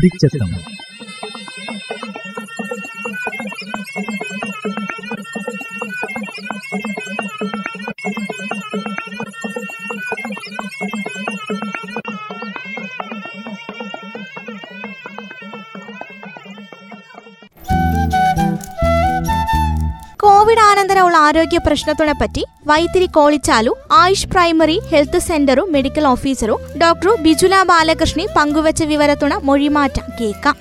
부딪혔던 Covid ആനന്തരമുള്ള ആരോഗ്യ പ്രശ്നത്തിനെ പറ്റി വൈത്തിരി കോളിച്ചാലു ആയുഷ് പ്രൈമറി ഹെൽത്ത് സെന്ററും മെഡിക്കൽ ഓഫീസറും ഡോക്ടർ ബിജുല ബാലകൃഷ്ണി പങ്കുവച്ച വിവരത്തുണ മൊഴിമാറ്റം കേൾക്കാം.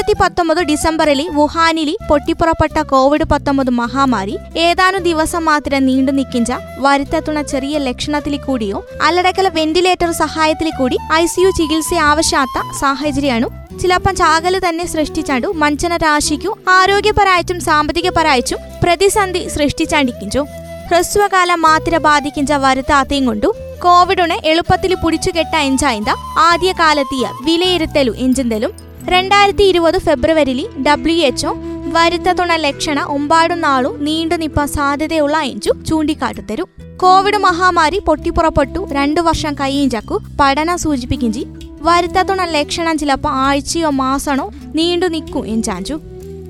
രണ്ടായിരത്തി പത്തൊമ്പത് ഡിസംബറിലെ വുഹാനിലെ പൊട്ടിപ്പുറപ്പെട്ട കോവിഡ് പത്തൊമ്പത് മഹാമാരി ഏതാനും ദിവസം മാത്രം നീണ്ടു നിൽക്കിഞ്ച വരുത്തെത്തുന്ന ചെറിയ ലക്ഷണത്തിൽ കൂടിയോ അല്ലടക്കല വെന്റിലേറ്റർ സഹായത്തിൽ കൂടി ഐ സിയു ചികിത്സ ആവശ്യാത്ത സാഹചര്യമാണ്. ചിലപ്പം ചാകൽ തന്നെ സൃഷ്ടിച്ചാണ്ടു മഞ്ചന രാശിക്കും ആരോഗ്യപരായിട്ടും സാമ്പത്തികപരായിട്ടും പ്രതിസന്ധി സൃഷ്ടിച്ചാണ്ടിക്കിഞ്ചു ഹ്രസ്വകാലം മാത്രം ബാധിക്കിഞ്ച വരുത്താത്തയും കൊണ്ടു കോവിഡിനെ എളുപ്പത്തിൽ പിടിച്ചുകെട്ട എഞ്ചായിന്ത ആദ്യകാലത്തിയ വിലയിരുത്തലു എഞ്ചിന്തലും രണ്ടായിരത്തി ഇരുപത് ഫെബ്രുവരിയിൽ ഡബ്ല്യു എച്ച്ഒ വരുത്തത്തുണ ലക്ഷണ ഒമ്പാടും നാളും നീണ്ടു നിപ്പാൻ സാധ്യതയുള്ള അഞ്ചു ചൂണ്ടിക്കാട്ടുതരും കോവിഡ് മഹാമാരി പൊട്ടിപ്പുറപ്പെട്ടു രണ്ടു വർഷം കയ്യഞ്ചാക്കു പഠനം സൂചിപ്പിക്കിഞ്ചി വരുത്തത്തുണ ലക്ഷണം ചിലപ്പോൾ ആഴ്ചയോ മാസണോ നീണ്ടു നിൽക്കും എഞ്ചാഞ്ചു.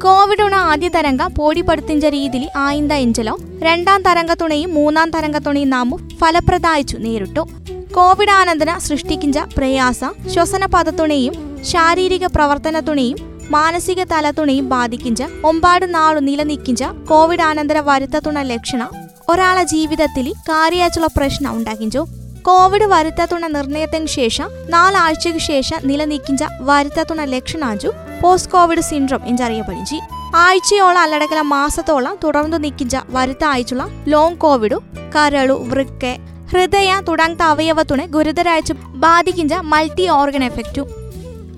കോവിഡുണ ആദ്യ തരംഗ പോടിപ്പെടുത്തിഞ്ച രീതിയിൽ ആയിന്ത എഞ്ചലോ രണ്ടാം തരംഗത്തുണയും മൂന്നാം തരംഗത്തുണയും നാമും ഫലപ്രദായിച്ചു നേരിട്ടു. കോവിഡ് ആനന്തര സൃഷ്ടിക്കിഞ്ച പ്രയാസ ശ്വസന പദത്തുണയും ശാരീരിക പ്രവർത്തനത്തുണയും മാനസിക തലത്തുണയും ബാധിക്കിഞ്ച ഒമ്പാട് നാളു നിലനിൽക്കിഞ്ച കോവിഡാനന്തര വരുത്തത്തുണ ലക്ഷണ ഒരാളെ ജീവിതത്തിൽ കാര്യാച്ചുള്ള പ്രശ്നം ഉണ്ടാക്കിഞ്ചു. കോവിഡ് വരുത്തത്തുണ നിർണയത്തിന് ശേഷം നാലാഴ്ചയ്ക്ക് ശേഷം നിലനിൽക്കിഞ്ച വരുത്തത്തുണ ലക്ഷണാഞ്ചു പോസ്റ്റ് കോവിഡ് സിൻഡ്രോം എഞ്ചറിയപ്പെടിഞ്ചി. ആഴ്ചയോളം അല്ലടക്കല മാസത്തോളം തുടർന്നു നിൽക്കിഞ്ച വരുത്ത ആഴ്ചയുള്ള ലോങ് കോവിഡു കരളു വൃക്ക ഹൃദയ തുടങ്ങത്ത അവയവത്തുണെ ഗുരുതരാഴ്ച ബാധിക്കുന്ന മൾട്ടി ഓർഗൻ എഫക്റ്റു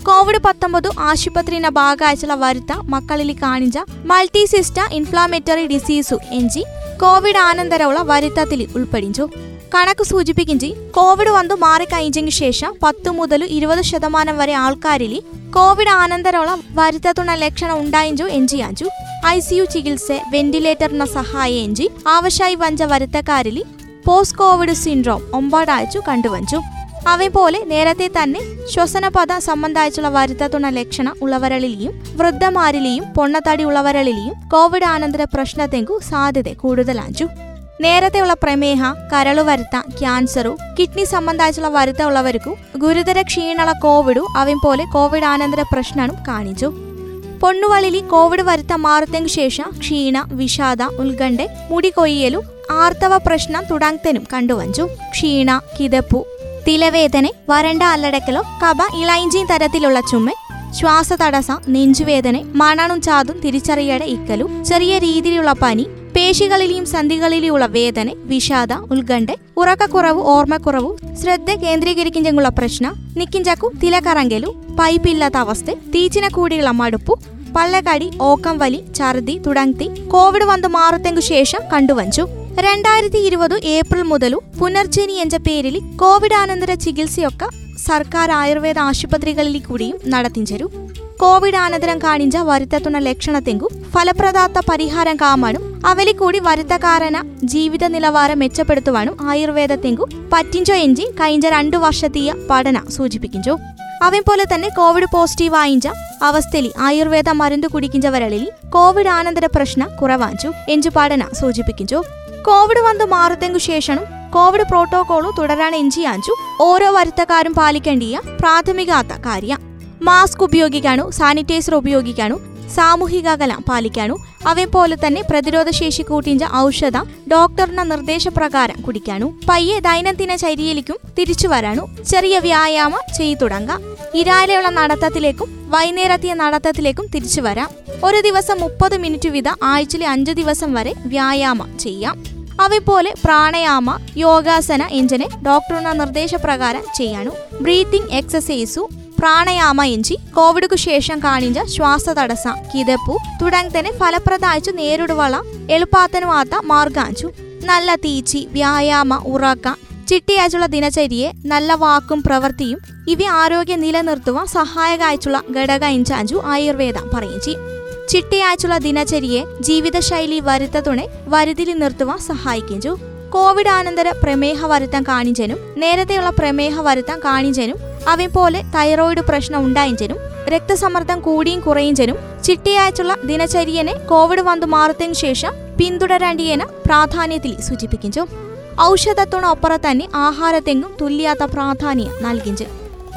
കോവിഡ് പത്തൊമ്പത് ആശുപത്രിയുടെ ഭാഗമായിട്ടുള്ള വരുത്ത മക്കളിൽ കാണിച്ച മൾട്ടി സിസ്റ്റ ഇൻഫ്ലാമേറ്ററി ഡിസീസു എഞ്ചി കോവിഡ് ആനന്തരമുള്ള വരുത്തത്തിൽ ഉൾപ്പെടിച്ചു കണക്ക് സൂചിപ്പിക്കിഞ്ചി കോവിഡ് വന്നു കഴിഞ്ഞ ശേഷം പത്ത് മുതൽ ഇരുപത് ശതമാനം വരെ ആൾക്കാരിൽ കോവിഡ് ആനന്തരമുള്ള വരുത്തത്തുണ ലക്ഷണം ഉണ്ടായിഞ്ചു എഞ്ചി അഞ്ചു ഐ സി യു ചികിത്സ വെന്റിലേറ്ററിന സഹായ എഞ്ചി ആവശ്യമായി വഞ്ച വരുത്തക്കാരിൽ പോസ്റ്റ് കോവിഡ് സിൻഡ്രോം ഒമ്പാടാഴ്ച കണ്ടുവഞ്ചു അവയെപ്പോലെ നേരത്തെ തന്നെ ശ്വസനപഥ സംബന്ധായിട്ടുള്ള വരുത്തത്തുണ ലക്ഷണ ഉള്ളവരളിലെയും വൃദ്ധമാരിലെയും പൊണ്ണത്തടി ഉള്ളവരളിലെയും കോവിഡ് ആനന്തര പ്രശ്നത്തെങ്കു സാധ്യത കൂടുതലാഞ്ചു. നേരത്തെയുള്ള പ്രമേഹ കരളു വരുത്ത ക്യാൻസറു കിഡ്നി സംബന്ധായിട്ടുള്ള വരുത്ത ഉള്ളവർക്കു ഗുരുതര ക്ഷീണള കോവിഡു അവയും പോലെ കോവിഡ് ആനന്തര പ്രശ്നവും കാണിച്ചു. പൊണ്ണുവളിലി കോവിഡ് വരുത്ത മാറത്തെങ്കു ശേഷം ക്ഷീണ വിഷാദ ഉത്കണ്ഠ മുടി കൊയ്യലു ആർത്തവ പ്രശ്നം തുടങ്ങത്തനും കണ്ടുവഞ്ചു ക്ഷീണ കിതപ്പു തിലവേദന വരണ്ട അല്ലടക്കലോ കബ ഇളയിഞ്ചിയും തരത്തിലുള്ള ചുമ ശ്വാസതടസ്സ നെഞ്ചുവേദന മണണും ചാതും തിരിച്ചറിയട ഇക്കലു ചെറിയ രീതിയിലുള്ള പനി പേശികളിലെയും സന്ധികളിലെയുള്ള വേദന വിഷാദ ഉത്കണ്ഠ ഉറക്കക്കുറവ് ഓർമ്മക്കുറവ് ശ്രദ്ധ കേന്ദ്രീകരിക്കുന്നുള്ള പ്രശ്നം നിക്കിഞ്ചക്കു തിലക്കറങ്കലു പൈപ്പില്ലാത്ത അവസ്ഥ തീച്ചിന കൂടിയുള്ള മടുപ്പു പള്ളക്കടി ഓക്കം വലി ഛർദി തുടങ്ങി കോവിഡ് വന്നു മാറത്തെങ്കു ശേഷം കണ്ടുവഞ്ചു രണ്ടായിരത്തി ഇരുപത് ഏപ്രിൽ മുതൽ പുനർജനി എന്ന പേരിൽ കോവിഡാനന്തര ചികിത്സയൊക്കെ സർക്കാർ ആയുർവേദ ആശുപത്രികളിൽ കൂടിയും നടത്തിഞ്ചരു. കോവിഡ് അനന്തരം കാണിച്ച വരുത്തത്തുന്ന ലക്ഷണത്തെങ്കു ഫലപ്രദാത്ത പരിഹാരം കാമാനും അവലി കൂടി വരുത്തക്കാരന ജീവിത നിലവാരം മെച്ചപ്പെടുത്തുവാനും ആയുർവേദത്തെങ്കു പറ്റിഞ്ചോ എഞ്ചി കഴിഞ്ഞ രണ്ടു വർഷത്തീയ പഠന സൂചിപ്പിക്കിഞ്ചു. അവൻ പോലെ തന്നെ കോവിഡ് പോസിറ്റീവ് ആയിഞ്ച അവസ്ഥയിൽ ആയുർവേദ മരുന്ന് കുടിക്കിഞ്ചവരളിൽ കോവിഡ് ആനന്തര പ്രശ്നം കുറവാഞ്ചു എഞ്ചു പഠന സൂചിപ്പിക്കിഞ്ചു. കോവിഡ് വന്ന് മാറത്തെങ്കു ശേഷം കോവിഡ് പ്രോട്ടോകോളു തുടരാൻ എഞ്ചിയാഞ്ചു ഓരോ വരുത്തക്കാരും പാലിക്കേണ്ടിയ പ്രാഥമികാത്ത കാര്യം. മാസ്ക് ഉപയോഗിക്കാനു സാനിറ്റൈസർ ഉപയോഗിക്കാനു സാമൂഹിക അകലം പാലിക്കാനു അവയെപ്പോലെ തന്നെ പ്രതിരോധ ശേഷി കൂട്ടിഞ്ച ഔഷധ ഡോക്ടറിന്റെ നിർദ്ദേശപ്രകാരം കുടിക്കാനു പയ്യെ ദൈനംദിന ചര്യയിലേക്കും തിരിച്ചു വരാനു ചെറിയ വ്യായാമം ചെയ്തു തുടങ്ങാം ഇരാലയുള്ള നടത്തത്തിലേക്കും വൈകുന്നേരത്തിയ നടത്തത്തിലേക്കും തിരിച്ചു വരാം. ഒരു ദിവസം മുപ്പത് മിനിറ്റ് വീതം ആഴ്ചയിലെ അഞ്ചു ദിവസം വരെ വ്യായാമം ചെയ്യാം. അവയെപ്പോലെ പ്രാണയാമ യോഗാസന എഞ്ചിനെ ഡോക്ടറുടെ നിർദ്ദേശപ്രകാരം ചെയ്യാനു ബ്രീത്തിങ് എക്സസൈസു പ്രാണയാമ എഞ്ചി കോവിഡ്ക്കു ശേഷം കാണിച്ച ശ്വാസതടസ്സ കിതപ്പു തുടങ്ങി ഫലപ്രദായിച്ചു നേരിടുവള എളുപ്പാത്തനുമാത്ത മാർഗാഞ്ചു. നല്ല തീച്ചി വ്യായാമ ഉറക്ക ചിട്ടിയായിട്ടുള്ള ദിനചര്യയെ നല്ല വാക്കും പ്രവൃത്തിയും ഇവ ആരോഗ്യം നിലനിർത്തുവാൻ സഹായകായിട്ടുള്ള ഘടക ഇഞ്ചാഞ്ചു ആയുർവേദ പറയിച്ചി ചിട്ടയായിട്ടുള്ള ദിനചര്യയെ ജീവിതശൈലി വരുത്തതുണെ വരുതിയിൽ നിർത്തുവാൻ സഹായിക്കിഞ്ചു കോവിഡ് ആനന്തര പ്രമേഹ വരുത്താൻ കാണിച്ചനും നേരത്തെയുള്ള പ്രമേഹ വരുത്താൻ കാണിച്ചനും പോലെ തൈറോയിഡ് പ്രശ്നം ഉണ്ടായിഞ്ചനും രക്തസമ്മർദ്ദം കൂടിയും കുറയിഞ്ചനും ചിട്ടിയാഴ്ചയുള്ള ദിനചര്യനെ കോവിഡ് വന്നു മാറത്തിന് ശേഷം പിന്തുടരേണ്ടിയന പ്രാധാന്യത്തിൽ സൂചിപ്പിക്കുന്നു ഔഷധത്തുണൊപ്പറ തന്നെ ആഹാരത്തെങ്ങും തുല്യാത്ത പ്രാധാന്യം നൽകിഞ്ച്.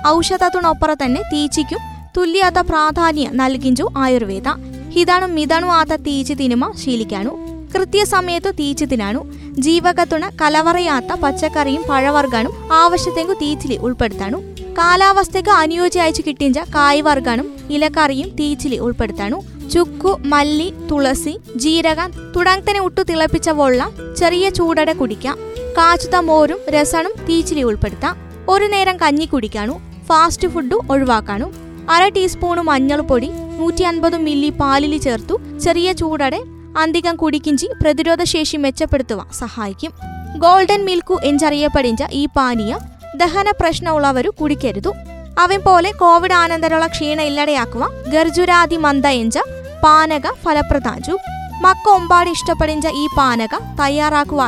ഔഷധത്തുണൊപ്പറ തന്നെ തീച്ചയ്ക്കും തുല്യാത്ത പ്രാധാന്യം നൽകിഞ്ചു ആയുർവേദ. ഹിതണു മിതണു ആത്ത തീച്ച് തിനുമ ശീലിക്കാനു. കൃത്യസമയത്ത് തീച്ചു തിനാണു ജീവകത്തുണ കലവറയാത്ത പച്ചക്കറിയും പഴവർഗാനും ആവശ്യത്തെങ്കു തീച്ചിലി ഉൾപ്പെടുത്താണു കാലാവസ്ഥയ്ക്ക് അനുയോജ്യയച്ചു കിട്ടിയ കായ്വർഗാനും ഇലക്കറിയും തീച്ചിലി ഉൾപ്പെടുത്താണു ചുക്കു മല്ലി തുളസി ജീരകം തുടങ്ങനെ ഉട്ടു തിളപ്പിച്ച വെള്ളം ചെറിയ ചൂടടെ കുടിക്കാം. കാച്ചുത മോരും രസണും തീച്ചിലി ഉൾപ്പെടുത്താം. ഒരു നേരം കഞ്ഞി കുടിക്കാനു. ഫാസ്റ്റ് ഫുഡ് ഒഴിവാക്കാണു അര ടീസ്പൂണ് മഞ്ഞൾപ്പൊടി നൂറ്റി അൻപത് മില്ലി പാലിൽ ചേർത്തു. ചെറിയ ചൂടടെ അന്തികം കുടിക്കിഞ്ചി പ്രതിരോധശേഷി മെച്ചപ്പെടുത്തുവാൻ സഹായിക്കും. ഗോൾഡൻ മിൽക്കു എഞ്ചറിയപ്പെടിഞ്ച ഈ പാനീയം ദഹന പ്രശ്നമുള്ളവരു കുടിക്കരുതു. അവൻ പോലെ കോവിഡ് ആനന്തരമുള്ള ക്ഷീണ ഇല്ലടയാക്കുക ഗർജുരാതി മന്ദ എഞ്ച പാനക ഫലപ്രദാഞ്ചു. മക്ക ഒമ്പാട് ഇഷ്ടപ്പെടിഞ്ച ഈ പാനക തയ്യാറാക്കുക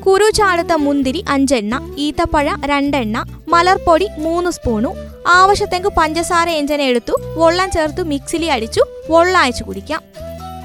അയച്ചു കുരു ചാടുത്ത മുന്തിരി അഞ്ചെണ്ണ ഈത്തപ്പഴ രണ്ടെണ്ണ മലർപ്പൊടി മൂന്ന് സ്പൂണു ആവശ്യത്തെങ്ക് പഞ്ചസാര എഞ്ചന എടുത്തു വെള്ളം ചേർത്ത് മിക്സിലി അടിച്ചു വെള്ളം അയച്ചു കുടിക്കാം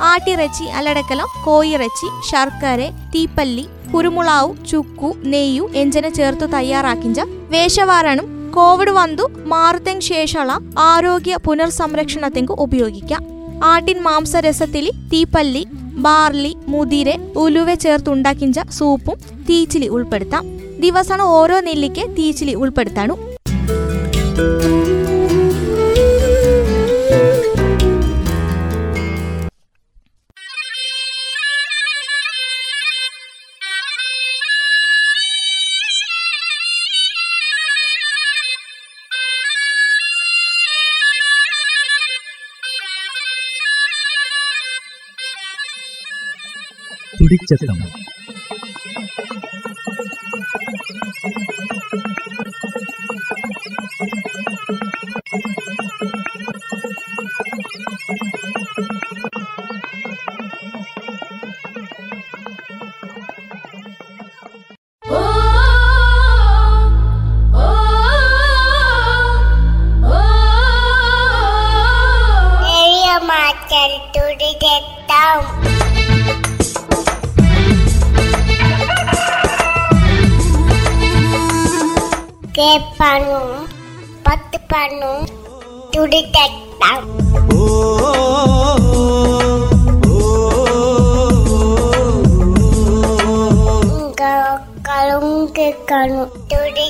ആട്ടിറച്ചി അല്ലടക്കലം കോയിറച്ചി ശർക്കര തീപ്പല്ലി കുരുമുളാവ് ചുക്കു നെയ്യു എഞ്ചന ചേർത്ത് തയ്യാറാക്കിഞ്ച വേഷവാരണം കോവിഡ് വന്നു മാറുത്തെങ്ക് ശേഷമുള്ള ആരോഗ്യ പുനർസംരക്ഷണത്തെങ്ക് ഉപയോഗിക്കാം. ആട്ടിൻ മാംസരസത്തിൽ തീപ്പല്ലി ബാർലി മുതിര ഉലുവ ചേർത്തുണ്ടാക്കിഞ്ച സൂപ്പും തീച്ചിലി ഉൾപ്പെടുത്താം. ദിവസം ഓരോ നെല്ലിക്ക് തീച്ചിലി ഉൾപ്പെടുത്താണു తుడి చెత్తం మాట్లాడుతూ చేస్తాం கேட்பானோ பத்துப்பானோ துடித்தான் kalau kalau kamu tuh di